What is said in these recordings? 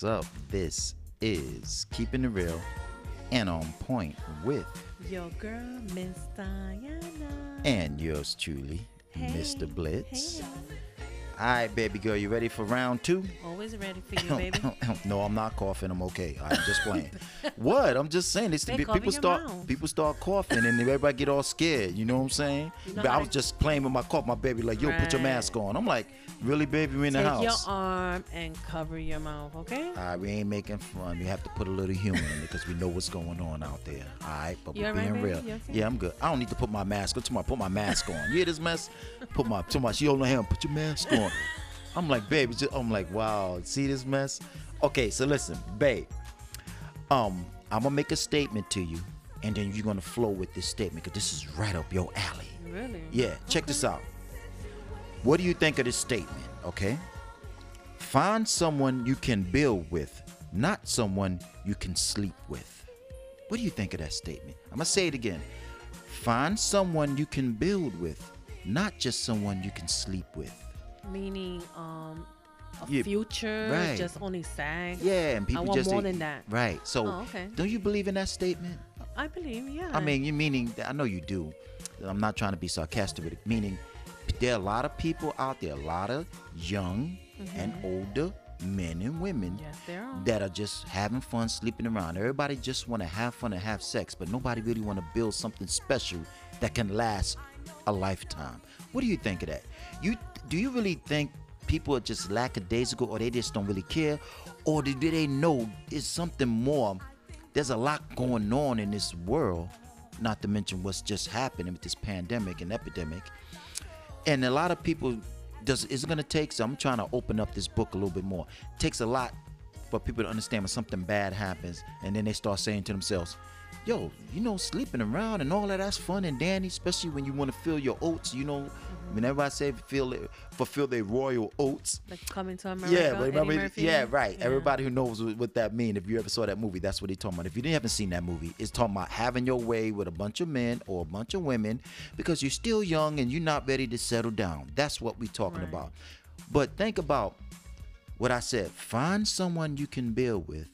What's up? This is Keeping It Real and On Point with Your girl, Miss Diana. and yours truly, Hey, Mr. Blitz. Hey, All right, baby girl, you ready for round two? always ready for you, baby. no, I'm not coughing. I'm okay. I'm just playing. what? I'm just saying. Be, cover people start mouth. people start coughing and everybody get all scared. You know what I'm saying? You know but I was just playing with my cough. My baby like, yo, put your mask on. I'm like, really, baby? We in the house. Take your arm and cover your mouth, okay? All right, we ain't making fun. We have to put a little humor in because we know what's going on out there. All right, but we're being baby? real. Okay? Yeah, I'm good. I don't need to put my mask on. Tomorrow, put my mask on. You hear this mess? Put my, to my, she hold my hand. Put your mask on. I'm like, babe. just- I'm like, wow. See this mess? Okay, so listen, babe. Um, I'm gonna make a statement to you, and then you're gonna flow with this statement because this is right up your alley. Really? Yeah, check this out. What do you think of this statement? Okay. Find someone you can build with, not someone you can sleep with. What do you think of that statement? I'm going to say it again. Find someone you can build with, not just someone you can sleep with. Meaning, um, a Yeah, future, right. just only sag. Yeah, and people want just more than that. Right. So, Oh, okay. don't you believe in that statement? I believe, yeah. I mean, you meaning I know you do. I'm not trying to be sarcastic with it. Meaning, there are a lot of people out there, a lot of young and older men and women Mm-hmm. Yes, are. that are just having fun, sleeping around. Everybody just want to have fun and have sex, but nobody really want to build something special that can last a lifetime. What do you think of that? You do you really think people are just lackadaisical, or they just don't really care, or do they know it's something more? There's a lot going on in this world, not to mention what's just happening with this pandemic and epidemic and a lot of people does it's gonna take so i'm trying to open up this book a little bit more it takes a lot for people to understand when something bad happens and then they start saying to themselves yo you know sleeping around and all that that's fun and dandy especially when you want to fill your oats you know mm-hmm. whenever I say feel it, fulfill their royal oats like coming to America. yeah, but remember, Murphy? yeah, right. Yeah. Everybody who knows what what that mean, if you ever saw that movie, that's what they talking about. If you didn't haven't seen that movie, it's talking about having your way with a bunch of men or a bunch of women because you're still young and you're not ready to settle down. That's what we talking Right. about. But think about what I said. Find someone you can build with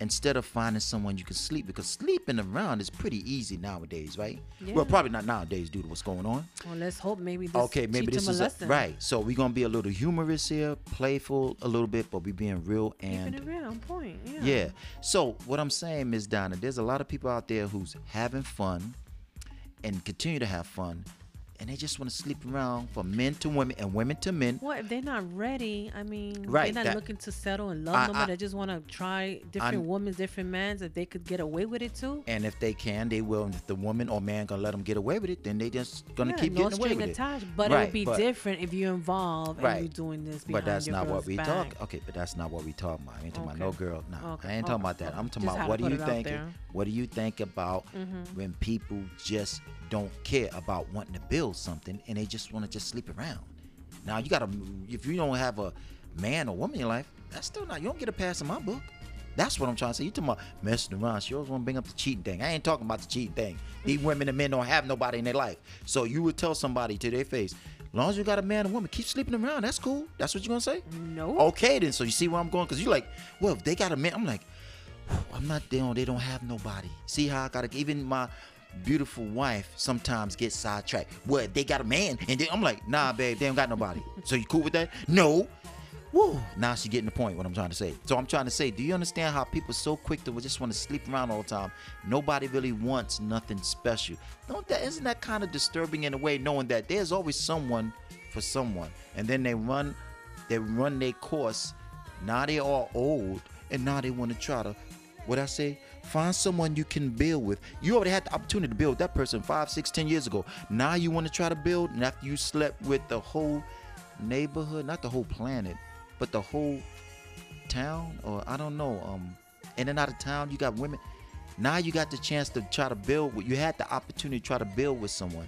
instead of finding someone you can sleep because sleeping around is pretty easy nowadays, right? Well, probably not nowadays due to what's going on. Well, let's hope maybe this Okay, maybe this is a right. So we're gonna be a little humorous here, playful a little bit, but we being real and Keeping it real, on point. Yeah. yeah. So what I'm saying, Miss Donna, there's a lot of people out there who's having fun and continue to have fun, and they just want to sleep around from men to women and women to men. Well, if they're not ready? I mean, Right, they're not that- looking to settle and love I- no more. I- They just want to try different I'm- women, different men. If they could get away with it too, And if they can, they will. And if the woman or man gonna let them get away with it, then they just gonna yeah, keep no getting away with it. attached. But it Right, would be but- different if you're involved Right. and you're doing this. But that's your not what we back. talk. Okay, but that's not what we talking about. I ain't talking about no girl. No, Okay, I ain't talking okay, about that. I'm talking Just about what do you think? What do you think about mm-hmm. when people just don't care about wanting to build something and they just want to just sleep around? Now you gotta. If you don't have a man or woman in your life, that's still not. You don't get a pass in my book. That's what I'm trying to say. You talking about messing around? She always want to bring up the cheating thing. I ain't talking about the cheating thing. These mm. women and men don't have nobody in their life. So you would tell somebody to their face, as long as you got a man and woman, keep sleeping around. That's cool. That's what you're gonna say? No. Okay, then. So you see where I'm going? Because you're like, well, if they got a man, I'm like, I'm not down. They don't have nobody. See how I gotta even my beautiful wife sometimes gets sidetracked. What they got a man, and then I'm like, nah, babe, they don't got nobody. so you cool with that? No. Woo. Now she getting the point. What I'm trying to say. So I'm trying to say, do you understand how people so quick to just want to sleep around all the time? Nobody really wants nothing special. Don't that isn't that kind of disturbing in a way, knowing that there's always someone for someone, and then they run, they run their course. Now they all old, and now they want to try to, what I say, find someone you can build with. You already had the opportunity to build that person five, six, ten years ago. Now you want to try to build, and after you slept with the whole neighborhood, not the whole planet, but the whole town, or I don't know, um, in and out of town, you got women. Now you got the chance to try to build. You had the opportunity to try to build with someone,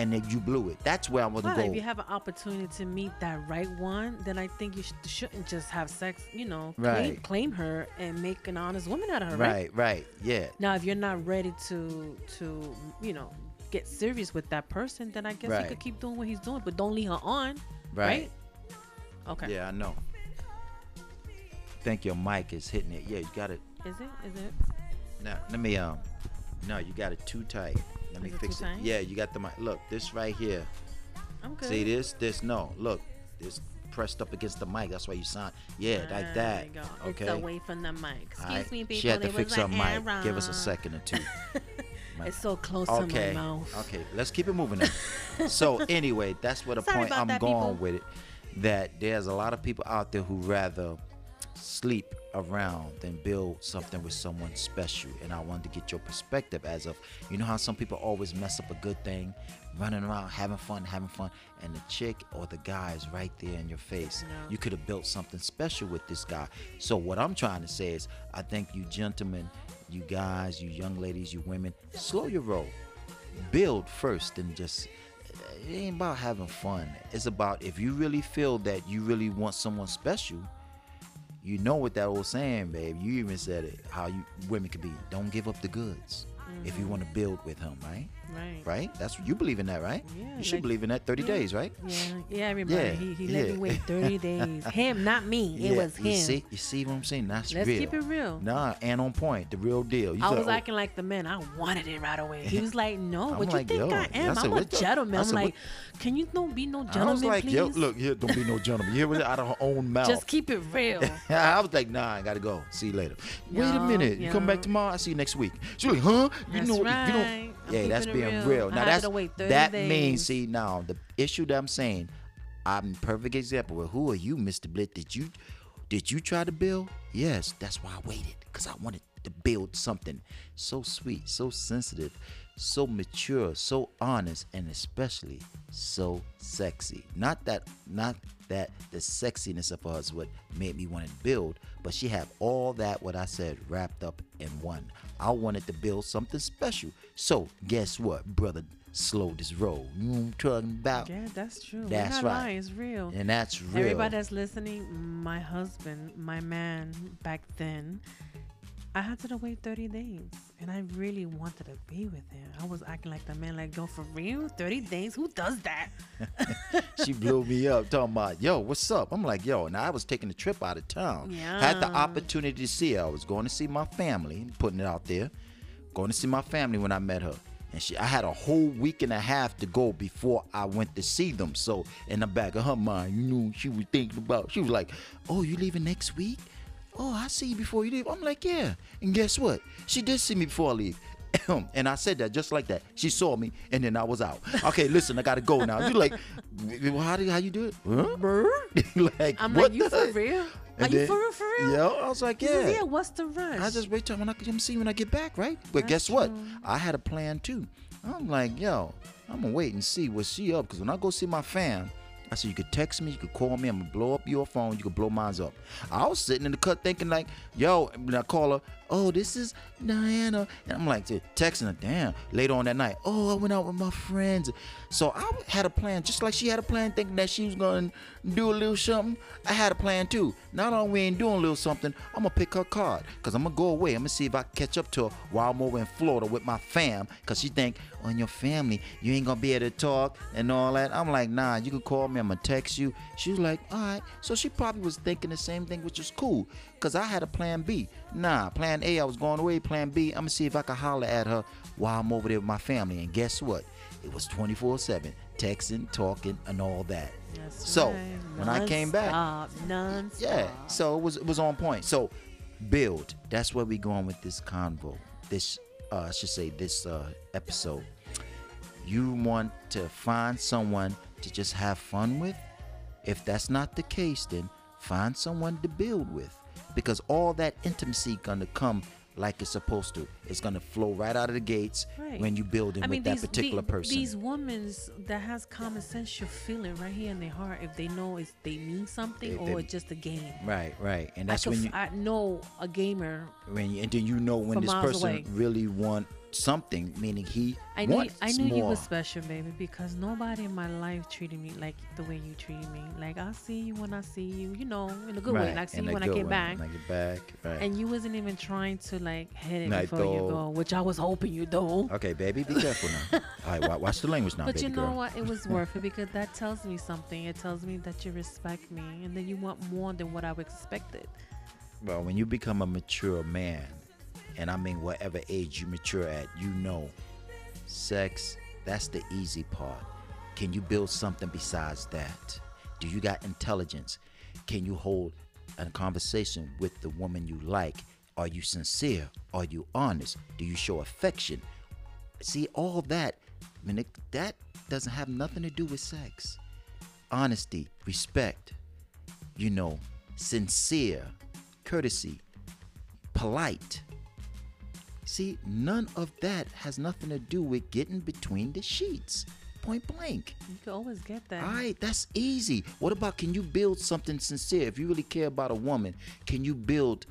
and then you blew it. That's where I want to go. if you have an opportunity to meet that right one, then I think you sh- shouldn't just have sex. You know, claim, Right. claim her and make an honest woman out of her. Right. right, right, yeah. Now, if you're not ready to to you know get serious with that person, then I guess Right. he could keep doing what he's doing, but don't leave her on. Right. Right. Okay. Yeah, I know. think your mic is hitting it. Yeah, you got it. Is it? Is it? No, let me um. No, you got it too tight. Let me Is fix it. Yeah, you got the mic. Look, this right here. I'm good. See this? This no. Look, this pressed up against the mic. That's why you sound. Yeah, ah, There like that. go. Okay. It's away from the mic. Excuse Alright, me, people. She had to it fix an mic. Give us a second or two. It's so close okay. to my mouth. Okay, let's keep it moving so anyway, that's what the Sorry point I'm going people. with it. That there's a lot of people out there who rather sleep around than build something with someone special. And I wanted to get your perspective as of you know how some people always mess up a good thing, running around having fun, having fun, and the chick or the guy is right there in your face. You could have built something special with this guy. So what I'm trying to say is I think you gentlemen, you guys, you young ladies, you women, slow your roll build first and just it ain't about having fun it's about if you really feel that you really want someone special you know what that old saying babe. You even said it how you women could be don't give up the goods if you mm-hmm. want to build with him right Right. right that's what you believe in that right Yeah, you should like- believe in that 30 yeah. days right Yeah, yeah, I remember. Yeah, he he let me wait 30 days. Him, not me. It Yeah, was you him. see you see what i'm saying that's Let's real keep it real. nah and on point the real deal you I was oh, acting like the man. I wanted it right away. He was like, "No, what like, you think. I I am? said, I'm a gentleman." I I'm like, what- "Can you don't be no gentleman, I was like, please? yo, look here, don't be no gentleman. You hear it out of her own mouth. Just keep it real." I was like, nah, I gotta go. See you later. Wait a minute. You come back tomorrow? I see you next week. She's like, huh? You know, you don't. Yeah, that's it being real. real. Now that's to wait 30 that means. See now the issue that I'm saying. I'm perfect example. Well, who are you, Mr. Blit? Did you did you try to build? Yes, that's why I waited because I wanted to build something so sweet, so sensitive, so mature, so honest, and especially so sexy. Not that, not that the sexiness of her is what made me want to build, but she had all that what I said wrapped up in one. I wanted to build something special. So guess what, brother? Slow this roll. You know I'm talking about? yeah, that's true. That's right. lying. It's real. And that's real. Everybody that's listening, my husband, my man back then, I had to wait 30 days. And I really wanted to be with him. I was acting like the man, like, yo, for real? 30 days? Who does that? she blew me up talking about, yo, what's up? I'm like, yo, and I was taking a trip out of town. Yeah. Had the opportunity to see her. I was going to see my family, putting it out there. Going to see my family when I met her. And she I had a whole week and a half to go before I went to see them. So in the back of her mind, you know, she was thinking about she was like, Oh, you leaving next week? Oh, I see you before you leave. I'm like, Yeah. And guess what? She did see me before I leave. and I said that just like that. She saw me, and then I was out. Okay, listen, I gotta go now. You're like, well, how do how you do it? Huh? like, I'm what like, you for real? And Are you for real? For real? Yeah, I was like, yeah. yeah, what's the rush? I just wait till when I can see when I get back, right? But That's guess what? true. I had a plan too. I'm like, yo, I'm gonna wait and see what she up. Cause when I go see my fam, I said you could text me, you could call me, I'm gonna blow up your phone, you could blow mine up. I was sitting in the cut thinking like, yo, when I call her, oh, this is Diana. And I'm like texting her, damn, later on that night, oh, I went out with my friends. So I had a plan, just like she had a plan, thinking that she was gonna do a little something. I had a plan too. Not only we ain't doing a little something, I'm gonna pick her card. Cause I'm gonna go away. I'm gonna see if I can catch up to her while I'm over in Florida with my fam. Cause she think, on your family, you ain't gonna be able to talk and all that. I'm like, nah, you can call me, I'm gonna text you. She was like, all right. So she probably was thinking the same thing, which is cool. Cause I had a plan B. Nah, plan A, I was going away. Plan B, I'm gonna see if I can holler at her while I'm over there with my family. And guess what? It was 24-7, texting, talking, and all that. That's So, right. when I came back- non-stop. Yeah, so it was it was on point. So build. That's where we going with this convo. This uh, I should say this uh, episode. You want to find someone to just have fun with. If that's not the case, then find someone to build with, because all that intimacy gonna come like it's supposed to. It's gonna flow right out of the gates Right. when you building I mean, with that these, particular the- person. These women that has common sense should feel it right here in their heart if they know it's they mean something They- or they- it's just a game. right, right, and that's could when you I know a gamer. when you, and then you know when this person away. really want something, meaning he I knew wants I knew you more. was special, baby, because nobody in my life treated me like the way you treated me. Like I see you when I see you, you know, in a good way. Like I see in you when I get way, back. When I get back, right. And you wasn't even trying to like hit it before you go, which I was hoping you do. okay, baby, be careful now. All right, watch the language now, But you know girl. what? It was worth it because that tells me something. It tells me that you respect me and then you want more than what I expected. Well, when you become a mature man, and I mean whatever age you mature at, you know, sex, that's the easy part. Can you build something besides that? Do you got intelligence? Can you hold a conversation with the woman you like? Are you sincere? Are you honest? Do you show affection? See, all that, I mean, it, that doesn't have nothing to do with sex. Honesty, respect, you know, sincere, courtesy, polite. See, none of that has nothing to do with getting between the sheets. Point blank. You can always get that. All right, that's easy. What about can you build something sincere? If you really care about a woman, can you build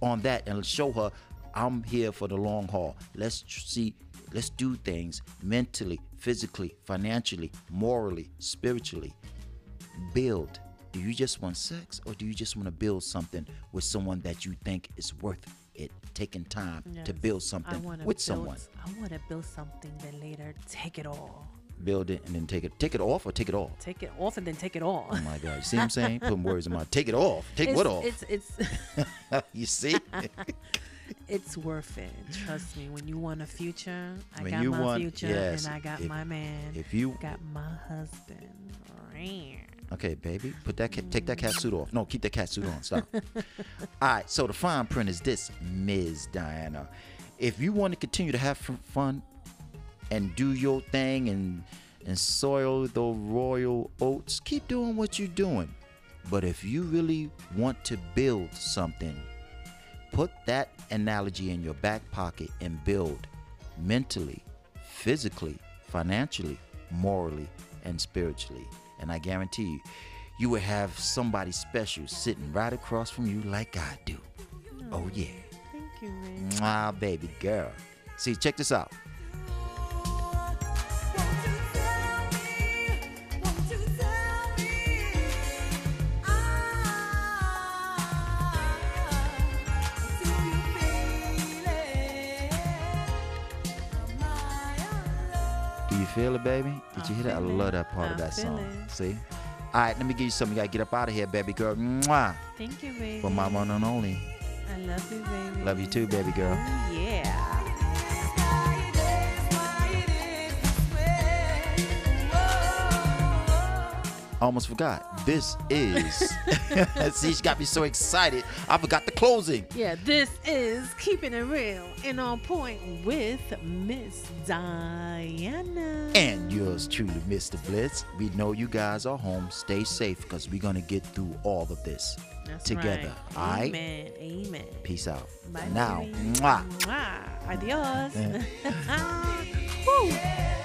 on that and show her I'm here for the long haul? Let's see, let's do things mentally, physically, financially, morally, spiritually. Build. Do you just want sex or do you just want to build something with someone that you think is worth it taking time to build something with build, someone? I want to build something that later take it all. Build it and then take it take it off or take it off. Take it off and then take it all. Oh my god, you see what I'm saying? Putting words in my take it off. Take it's, what off? It's it's you see? it's worth it. Trust me. When you want a future, I When got my want- future, yes, and I got if- my man. if you got my husband. Okay, baby, put that cat, take that cat suit off. No, keep that cat suit on. Stop. All right, so the fine print is this, Ms. Diana. If you want to continue to have fun and do your thing and and soil the royal oats, keep doing what you're doing. But if you really want to build something, put that analogy in your back pocket and build mentally, physically, financially, morally, and spiritually. And I guarantee you, you will have somebody special sitting right across from you like I do. Oh, yeah. Thank you, man. Baby girl. See, check this out. Feel it, baby? Did you hear that? I love it. that part of that song. it. See? All right, let me give you something. You gotta get up out of here, baby girl. Mwah. Thank you, baby. For my one and only. I love you, baby. Love you too, baby girl. Oh, yeah. I almost forgot. This is. See, she got me so excited. I forgot the closing. Yeah, this is keeping it real and on point with Miss Diana. And yours truly, Mr. Blitz. We know you guys are home. Stay safe because we're going to get through all of this That's together. Right. All right? Amen. Amen. Peace out. Bye. now, baby. mwah. Mwah. Adios. Yeah. Woo.